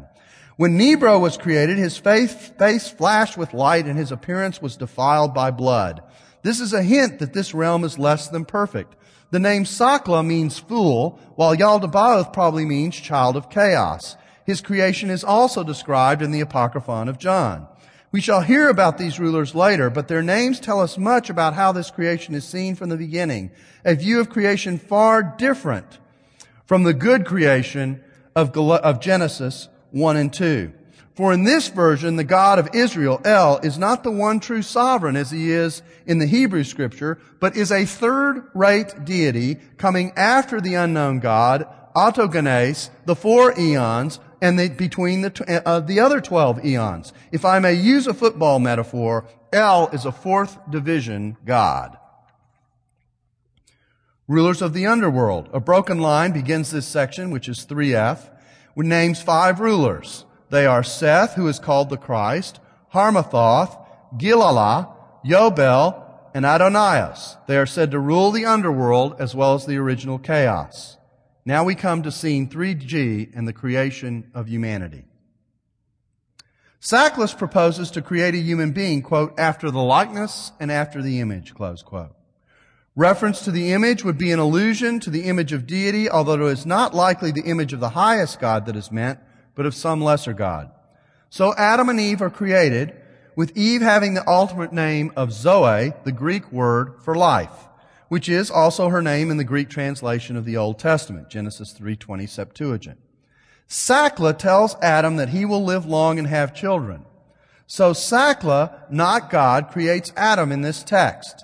When Nebro was created, his face, face flashed with light and his appearance was defiled by blood. This is a hint that this realm is less than perfect. The name Sakla means fool, while Yaldabaoth probably means child of chaos. His creation is also described in the Apocryphon of John. We shall hear about these rulers later, but their names tell us much about how this creation is seen from the beginning. A view of creation far different from the good creation of, Genesis 1 and 2. For in this version, the God of Israel, El, is not the one true sovereign as he is in the Hebrew scripture, but is a third-rate deity coming after the unknown God, autogenes, the four eons, and the, between the, uh, the other 12 eons. If I may use a football metaphor, El is a fourth division God. Rulers of the underworld. A broken line begins this section, which is 3F, with names five rulers. They are Seth, who is called the Christ, Harmathoth, Gilalah, Yobel, and Adonias. They are said to rule the underworld as well as the original chaos. Now we come to scene 3G and the creation of humanity. Saklas proposes to create a human being, quote, after the likeness and after the image, close quote. Reference to the image would be an allusion to the image of deity, although it is not likely the image of the highest God that is meant, but of some lesser God. So Adam and Eve are created, with Eve having the ultimate name of Zoe, the Greek word for life, which is also her name in the Greek translation of the Old Testament, Genesis 3:20 Septuagint. Sakla tells Adam that he will live long and have children. So Sakla, not God, creates Adam in this text.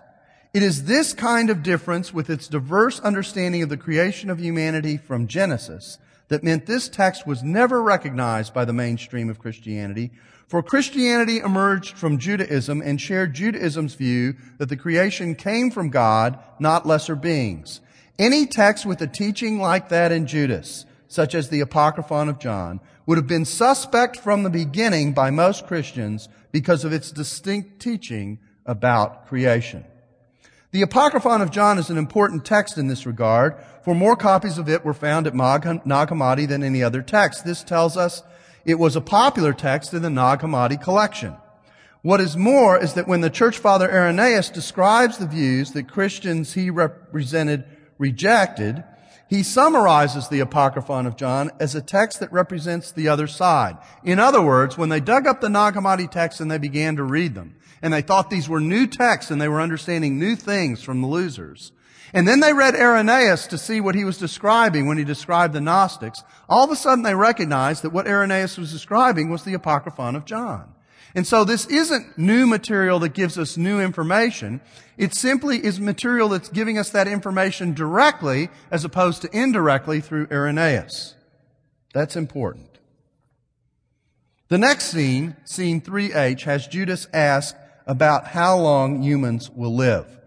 It is this kind of difference with its diverse understanding of the creation of humanity from Genesis that meant this text was never recognized by the mainstream of Christianity, for Christianity emerged from Judaism and shared Judaism's view that the creation came from God, not lesser beings. Any text with a teaching like that in Judas, such as the Apocryphon of John, would have been suspect from the beginning by most Christians because of its distinct teaching about creation. The Apocryphon of John is an important text in this regard, for more copies of it were found at Nag Hammadi than any other text. This tells us it was a popular text in the Nag Hammadi collection. What is more is that when the church father Irenaeus describes the views that Christians he represented rejected, he summarizes the Apocryphon of John as a text that represents the other side. In other words, when they dug up the Nag Hammadi texts and they began to read them, and they thought these were new texts and they were understanding new things from the losers. And then they read Irenaeus to see what he was describing when he described the Gnostics. All of a sudden they recognized that what Irenaeus was describing was the Apocryphon of John. And so this isn't new material that gives us new information. It simply is material that's giving us that information directly as opposed to indirectly through Irenaeus. That's important. The next scene, scene 3H, has Judas ask about how long humans will live.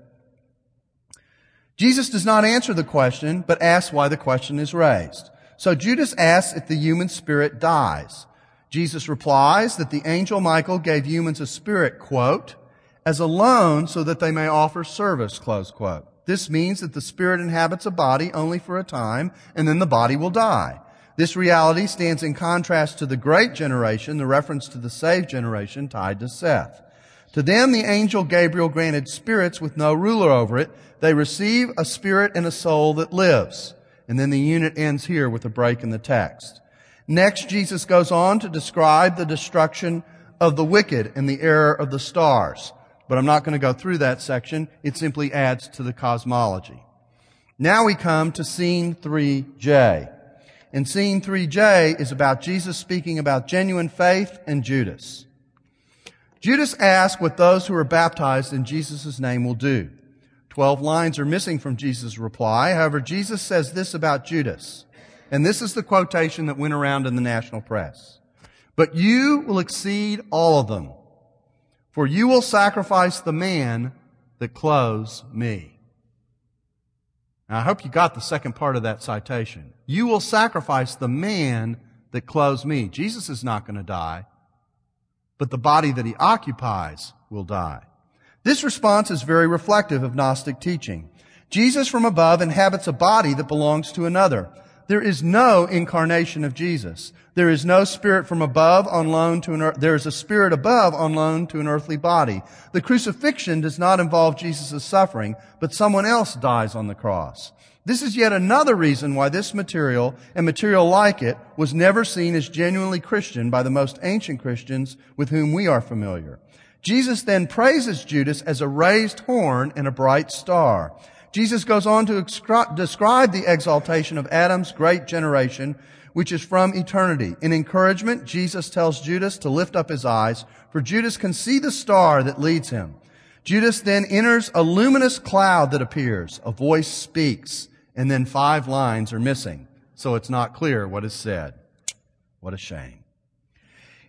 Jesus does not answer the question, but asks why the question is raised. So Judas asks if the human spirit dies. Jesus replies that the angel Michael gave humans a spirit, quote, as a loan so that they may offer service, close quote. This means that the spirit inhabits a body only for a time, and then the body will die. This reality stands in contrast to the great generation, the reference to the saved generation tied to Seth. To them, the angel Gabriel granted spirits with no ruler over it. They receive a spirit and a soul that lives. And then the unit ends here with a break in the text. Next, Jesus goes on to describe the destruction of the wicked and the error of the stars. But I'm not going to go through that section. It simply adds to the cosmology. Now we come to scene 3J. And scene 3J is about Jesus speaking about genuine faith and Judas. Judas asks what those who are baptized in Jesus' name will do. Twelve lines are missing from Jesus' reply. However, Jesus says this about Judas. And this is the quotation that went around in the national press. But you will exceed all of them, for you will sacrifice the man that clothes me. Now, I hope you got the second part of that citation. You will sacrifice the man that clothes me. Jesus is not going to die but the body that he occupies will die. This response is very reflective of Gnostic teaching. Jesus from above inhabits a body that belongs to another. There is no incarnation of Jesus. There is no spirit from above on loan to an earth. There is a spirit above on loan to an earthly body. The crucifixion does not involve Jesus' suffering, but someone else dies on the cross. This is yet another reason why this material and material like it was never seen as genuinely Christian by the most ancient Christians with whom we are familiar. Jesus then praises Judas as a raised horn and a bright star. Jesus goes on to describe the exaltation of Adam's great generation, which is from eternity. In encouragement, Jesus tells Judas to lift up his eyes, for Judas can see the star that leads him. Judas then enters a luminous cloud that appears. A voice speaks and then five lines are missing, so it's not clear what is said. What a shame.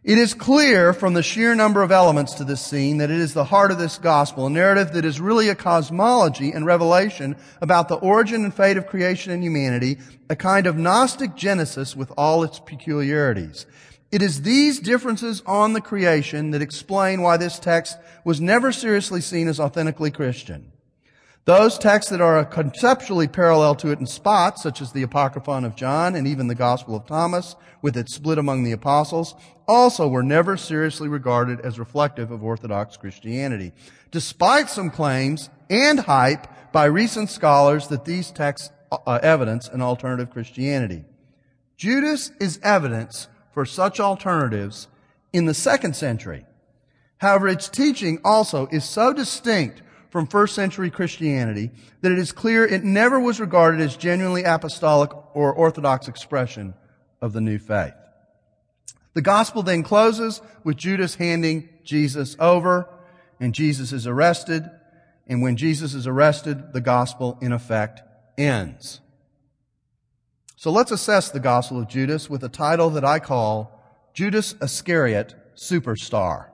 It is clear from the sheer number of elements to this scene that it is the heart of this gospel, a narrative that is really a cosmology and revelation about the origin and fate of creation and humanity, a kind of Gnostic genesis with all its peculiarities. It is these differences on the creation that explain why this text was never seriously seen as authentically Christian. Those texts that are conceptually parallel to it in spots, such as the Apocryphon of John and even the Gospel of Thomas, with its split among the apostles, also were never seriously regarded as reflective of Orthodox Christianity, despite some claims and hype by recent scholars that these texts uh, evidence an alternative Christianity. Judas is evidence for such alternatives in the second century. However, its teaching also is so distinct from first century Christianity that it is clear it never was regarded as genuinely apostolic or orthodox expression of the new faith. The gospel then closes with Judas handing Jesus over and Jesus is arrested. And when Jesus is arrested, the gospel in effect ends. So let's assess the gospel of Judas with a title that I call Judas Iscariot Superstar.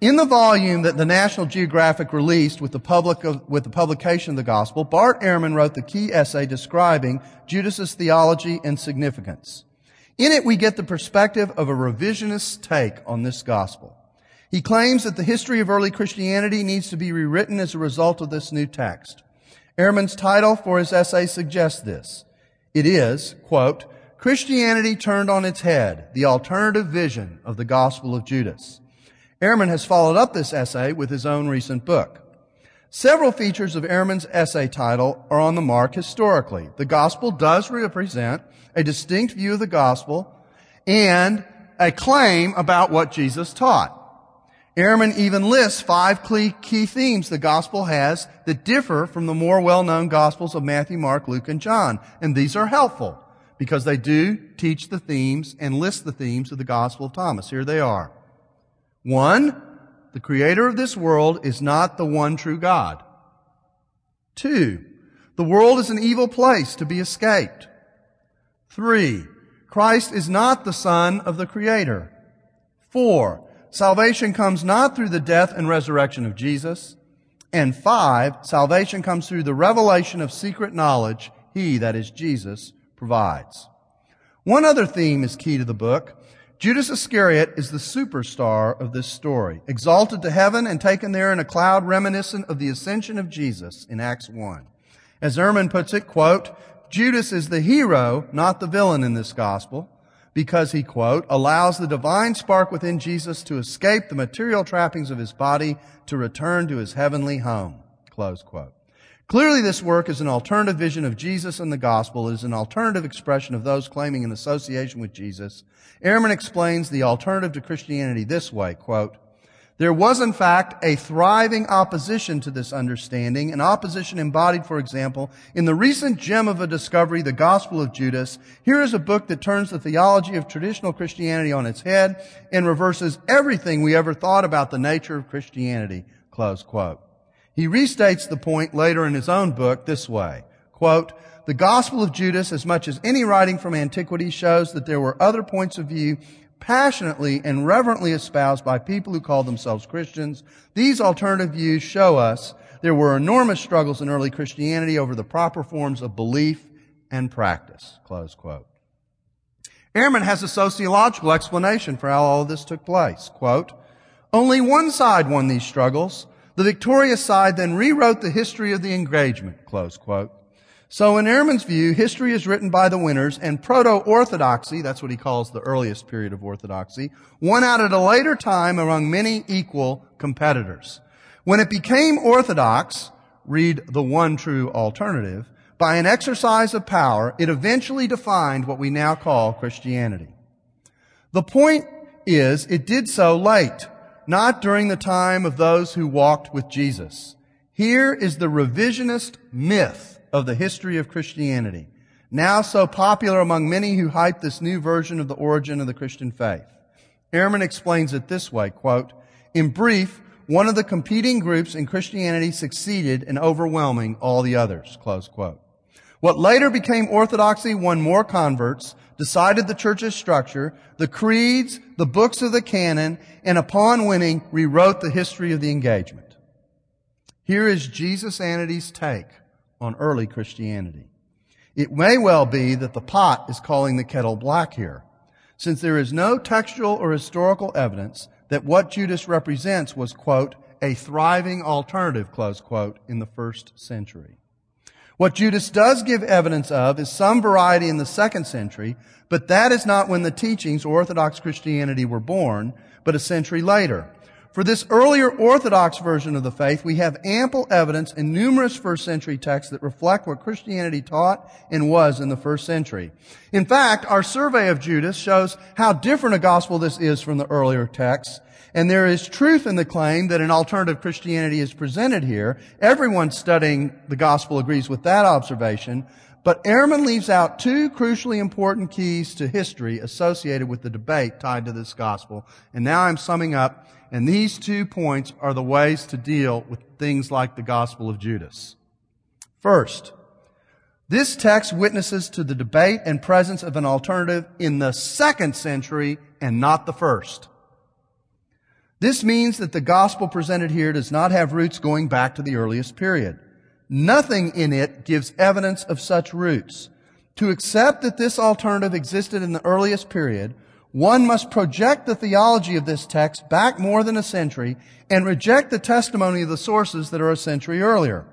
In the volume that the National Geographic released with the, public, with the publication of the gospel, Bart Ehrman wrote the key essay describing Judas's theology and significance. In it, we get the perspective of a revisionist take on this gospel. He claims that the history of early Christianity needs to be rewritten as a result of this new text. Ehrman's title for his essay suggests this. It is, quote, Christianity turned on its head, the alternative vision of the Gospel of Judas. Ehrman has followed up this essay with his own recent book. Several features of Ehrman's essay title are on the mark historically. The Gospel does represent a distinct view of the gospel, and a claim about what Jesus taught. Ehrman even lists five key themes the gospel has that differ from the more well-known gospels of Matthew, Mark, Luke, and John. And these are helpful because they do teach the themes and list the themes of the gospel of Thomas. Here they are. One, the creator of this world is not the one true God. Two, the world is an evil place to be escaped. Three, Christ is not the Son of the Creator. Four, salvation comes not through the death and resurrection of Jesus. And five, salvation comes through the revelation of secret knowledge He, that is Jesus, provides. One other theme is key to the book. Judas Iscariot is the superstar of this story, exalted to heaven and taken there in a cloud reminiscent of the ascension of Jesus in Acts 1. As Ehrman puts it, quote, Judas is the hero, not the villain in this gospel, because he, quote, allows the divine spark within Jesus to escape the material trappings of his body to return to his heavenly home, close quote. Clearly, this work is an alternative vision of Jesus and the gospel. It is an alternative expression of those claiming an association with Jesus. Ehrman explains the alternative to Christianity this way, quote, there was, in fact, a thriving opposition to this understanding, an opposition embodied, for example, in the recent gem of a discovery, the Gospel of Judas. Here is a book that turns the theology of traditional Christianity on its head and reverses everything we ever thought about the nature of Christianity. Close quote. He restates the point later in his own book this way. Quote, the Gospel of Judas, as much as any writing from antiquity, shows that there were other points of view passionately and reverently espoused by people who called themselves Christians. These alternative views show us there were enormous struggles in early Christianity over the proper forms of belief and practice. Close quote. Ehrman has a sociological explanation for how all of this took place. Quote, only one side won these struggles. The victorious side then rewrote the history of the engagement. Close quote. So in Ehrman's view, history is written by the winners and proto-orthodoxy, that's what he calls the earliest period of orthodoxy, won out at a later time among many equal competitors. When it became orthodox, read the one true alternative, by an exercise of power, it eventually defined what we now call Christianity. The point is, it did so late, not during the time of those who walked with Jesus. Here is the revisionist myth of the history of Christianity, now so popular among many who hype this new version of the origin of the Christian faith. Ehrman explains it this way, quote, in brief, one of the competing groups in Christianity succeeded in overwhelming all the others, close quote. What later became orthodoxy won more converts, decided the church's structure, the creeds, the books of the canon, and upon winning, rewrote the history of the engagement. Here is Jesus-anity's take on early Christianity. It may well be that the pot is calling the kettle black here, since there is no textual or historical evidence that what Judas represents was, quote, a thriving alternative, close quote, in the first century. What Judas does give evidence of is some variety in the second century, but that is not when the teachings of Orthodox Christianity were born, but a century later. For this earlier Orthodox version of the faith, we have ample evidence in numerous first century texts that reflect what Christianity taught and was in the first century. In fact, our survey of Judas shows how different a gospel this is from the earlier texts. And there is truth in the claim that an alternative Christianity is presented here. Everyone studying the gospel agrees with that observation. But Ehrman leaves out two crucially important keys to history associated with the debate tied to this gospel. And now I'm summing up and these two points are the ways to deal with things like the Gospel of Judas. First, this text witnesses to the debate and presence of an alternative in the second century and not the first. This means that the gospel presented here does not have roots going back to the earliest period. Nothing in it gives evidence of such roots. To accept that this alternative existed in the earliest period, one must project the theology of this text back more than a century and reject the testimony of the sources that are a century earlier.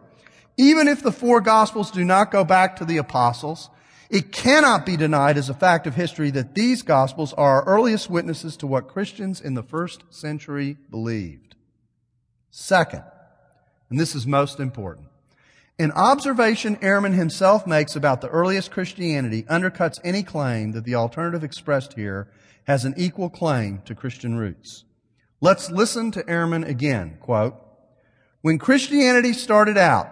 Even if the four gospels do not go back to the apostles, it cannot be denied as a fact of history that these gospels are our earliest witnesses to what Christians in the first century believed. Second, and this is most important, an observation Ehrman himself makes about the earliest Christianity undercuts any claim that the alternative expressed here has an equal claim to Christian roots. Let's listen to Ehrman again. Quote, when Christianity started out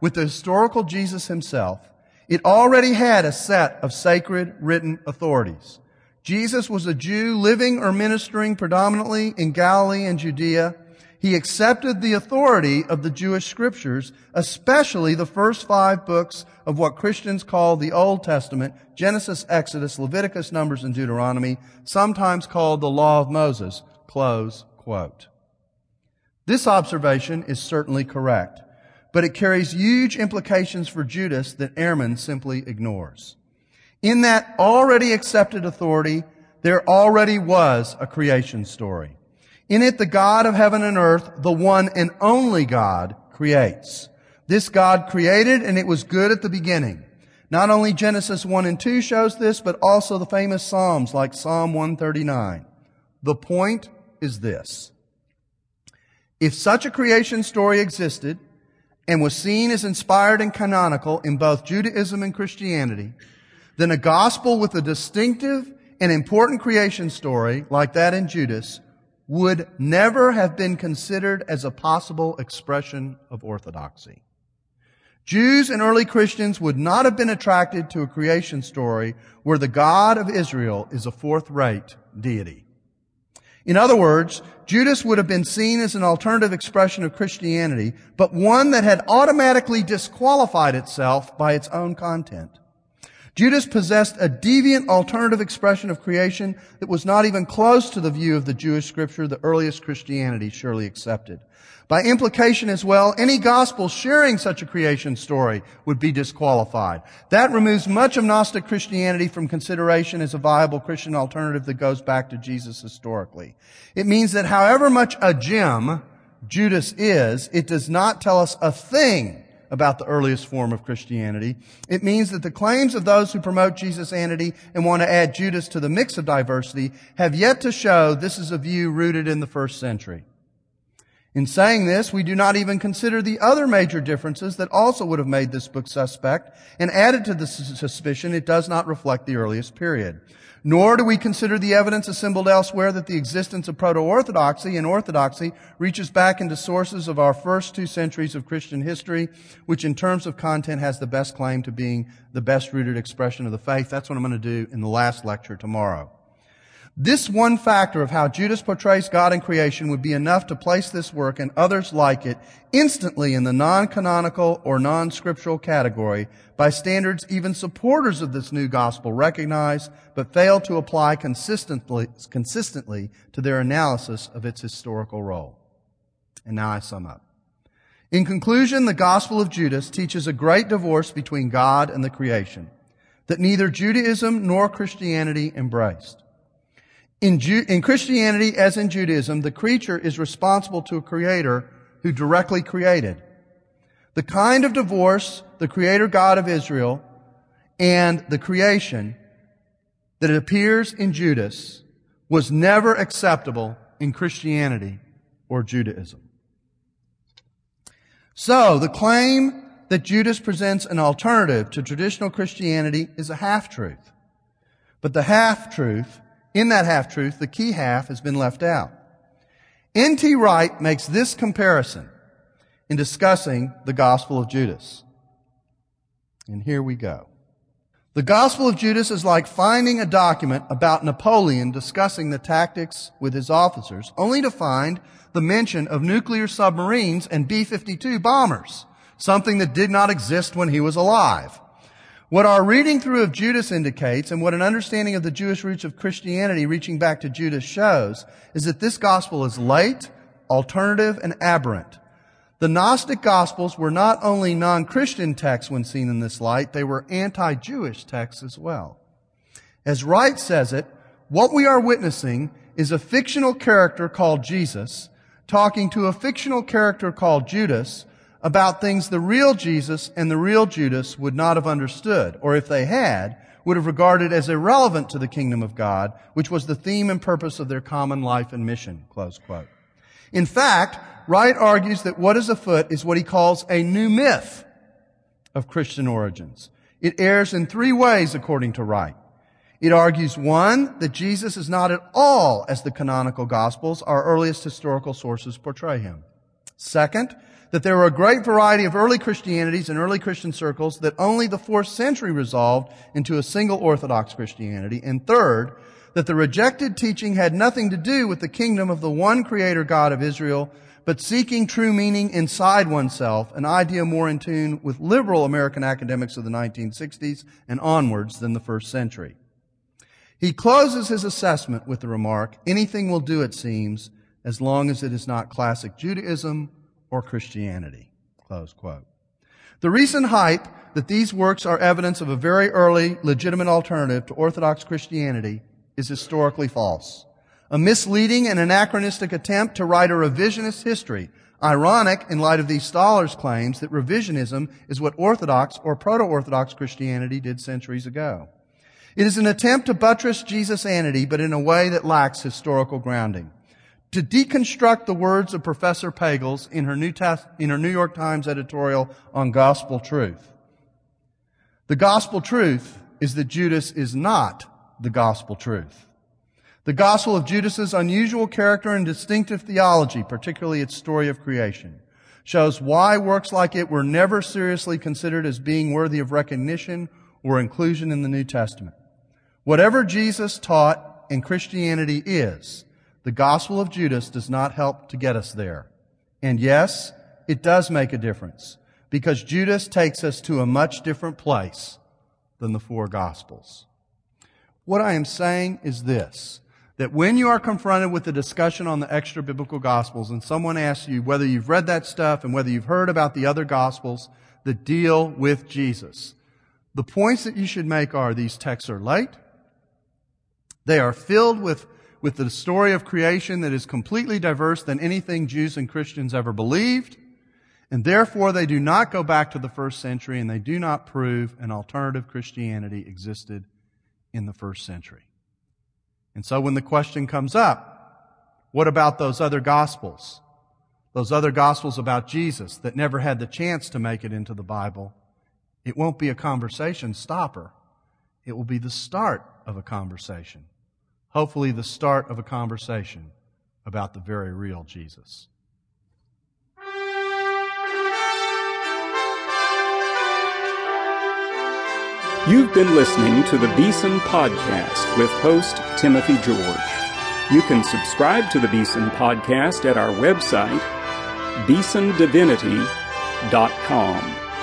with the historical Jesus himself, it already had a set of sacred written authorities. Jesus was a Jew living or ministering predominantly in Galilee and Judea. He accepted the authority of the Jewish scriptures, especially the first five books of what Christians call the Old Testament, Genesis, Exodus, Leviticus, Numbers, and Deuteronomy, sometimes called the Law of Moses. Close quote. This observation is certainly correct, but it carries huge implications for Judas that Ehrman simply ignores. In that already accepted authority, there already was a creation story. In it, the God of heaven and earth, the one and only God, creates. This God created and it was good at the beginning. Not only Genesis 1 and 2 shows this, but also the famous Psalms like Psalm 139. The point is this. If such a creation story existed and was seen as inspired and canonical in both Judaism and Christianity, then a gospel with a distinctive and important creation story like that in Judas would never have been considered as a possible expression of orthodoxy. Jews and early Christians would not have been attracted to a creation story where the God of Israel is a fourth-rate deity. In other words, Judas would have been seen as an alternative expression of Christianity, but one that had automatically disqualified itself by its own content. Judas possessed a deviant alternative expression of creation that was not even close to the view of the Jewish scripture the earliest Christianity surely accepted. By implication as well, any gospel sharing such a creation story would be disqualified. That removes much of Gnostic Christianity from consideration as a viable Christian alternative that goes back to Jesus historically. It means that however much a gem Judas is, it does not tell us a thing about the earliest form of Christianity. It means that the claims of those who promote Jesus-anity and want to add Judas to the mix of diversity have yet to show this is a view rooted in the first century. In saying this, we do not even consider the other major differences that also would have made this book suspect and added to the suspicion it does not reflect the earliest period. Nor do we consider the evidence assembled elsewhere that the existence of proto-orthodoxy and orthodoxy reaches back into sources of our first two centuries of Christian history, which in terms of content has the best claim to being the best rooted expression of the faith. That's what I'm going to do in the last lecture tomorrow. This one factor of how Judas portrays God in creation would be enough to place this work and others like it instantly in the non-canonical or non-scriptural category by standards even supporters of this new gospel recognize but fail to apply consistently, consistently to their analysis of its historical role. And now I sum up. In conclusion, the gospel of Judas teaches a great divorce between God and the creation that neither Judaism nor Christianity embraced. In, Ju- in Christianity, as in Judaism, the creature is responsible to a creator who directly created. The kind of divorce the creator God of Israel and the creation that appears in Judas was never acceptable in Christianity or Judaism. So, the claim that Judas presents an alternative to traditional Christianity is a half-truth. But the half-truth in that half truth, the key half has been left out. N.T. Wright makes this comparison in discussing the Gospel of Judas. And here we go. The Gospel of Judas is like finding a document about Napoleon discussing the tactics with his officers, only to find the mention of nuclear submarines and B-52 bombers, something that did not exist when he was alive. What our reading through of Judas indicates and what an understanding of the Jewish roots of Christianity reaching back to Judas shows is that this gospel is late, alternative, and aberrant. The Gnostic Gospels were not only non-Christian texts when seen in this light, they were anti-Jewish texts as well. As Wright says it, what we are witnessing is a fictional character called Jesus talking to a fictional character called Judas about things the real Jesus and the real Judas would not have understood, or if they had, would have regarded as irrelevant to the kingdom of God, which was the theme and purpose of their common life and mission. In fact, Wright argues that what is afoot is what he calls a new myth of Christian origins. It errs in three ways, according to Wright. It argues, one, that Jesus is not at all as the canonical Gospels, our earliest historical sources portray him. Second, that there were a great variety of early Christianities and early Christian circles that only the fourth century resolved into a single Orthodox Christianity. And third, that the rejected teaching had nothing to do with the kingdom of the one creator God of Israel, but seeking true meaning inside oneself, an idea more in tune with liberal American academics of the 1960s and onwards than the first century. He closes his assessment with the remark, anything will do, it seems, as long as it is not classic Judaism or Christianity. Close quote. The recent hype that these works are evidence of a very early legitimate alternative to Orthodox Christianity is historically false. A misleading and anachronistic attempt to write a revisionist history, ironic in light of these scholars' claims that revisionism is what Orthodox or Proto-Orthodox Christianity did centuries ago. It is an attempt to buttress Jesus-anity, but in a way that lacks historical grounding to deconstruct the words of Professor Pagels in her, New in her New York Times editorial on gospel truth. The gospel truth is that Judas is not the gospel truth. The gospel of Judas's unusual character and distinctive theology, particularly its story of creation, shows why works like it were never seriously considered as being worthy of recognition or inclusion in the New Testament. Whatever Jesus taught and Christianity is, the Gospel of Judas does not help to get us there. And yes, it does make a difference because Judas takes us to a much different place than the four Gospels. What I am saying is this, that when you are confronted with a discussion on the extra biblical Gospels and someone asks you whether you've read that stuff and whether you've heard about the other Gospels that deal with Jesus, the points that you should make are these texts are late. They are filled with with the story of creation that is completely diverse than anything Jews and Christians ever believed. And therefore they do not go back to the first century and they do not prove an alternative Christianity existed in the first century. And so when the question comes up, what about those other gospels? Those other gospels about Jesus that never had the chance to make it into the Bible. It won't be a conversation stopper. It will be the start of a conversation hopefully the start of a conversation about the very real Jesus. You've been listening to the Beeson Podcast with host Timothy George. You can subscribe to the Beeson Podcast at our website, beesondivinity.com.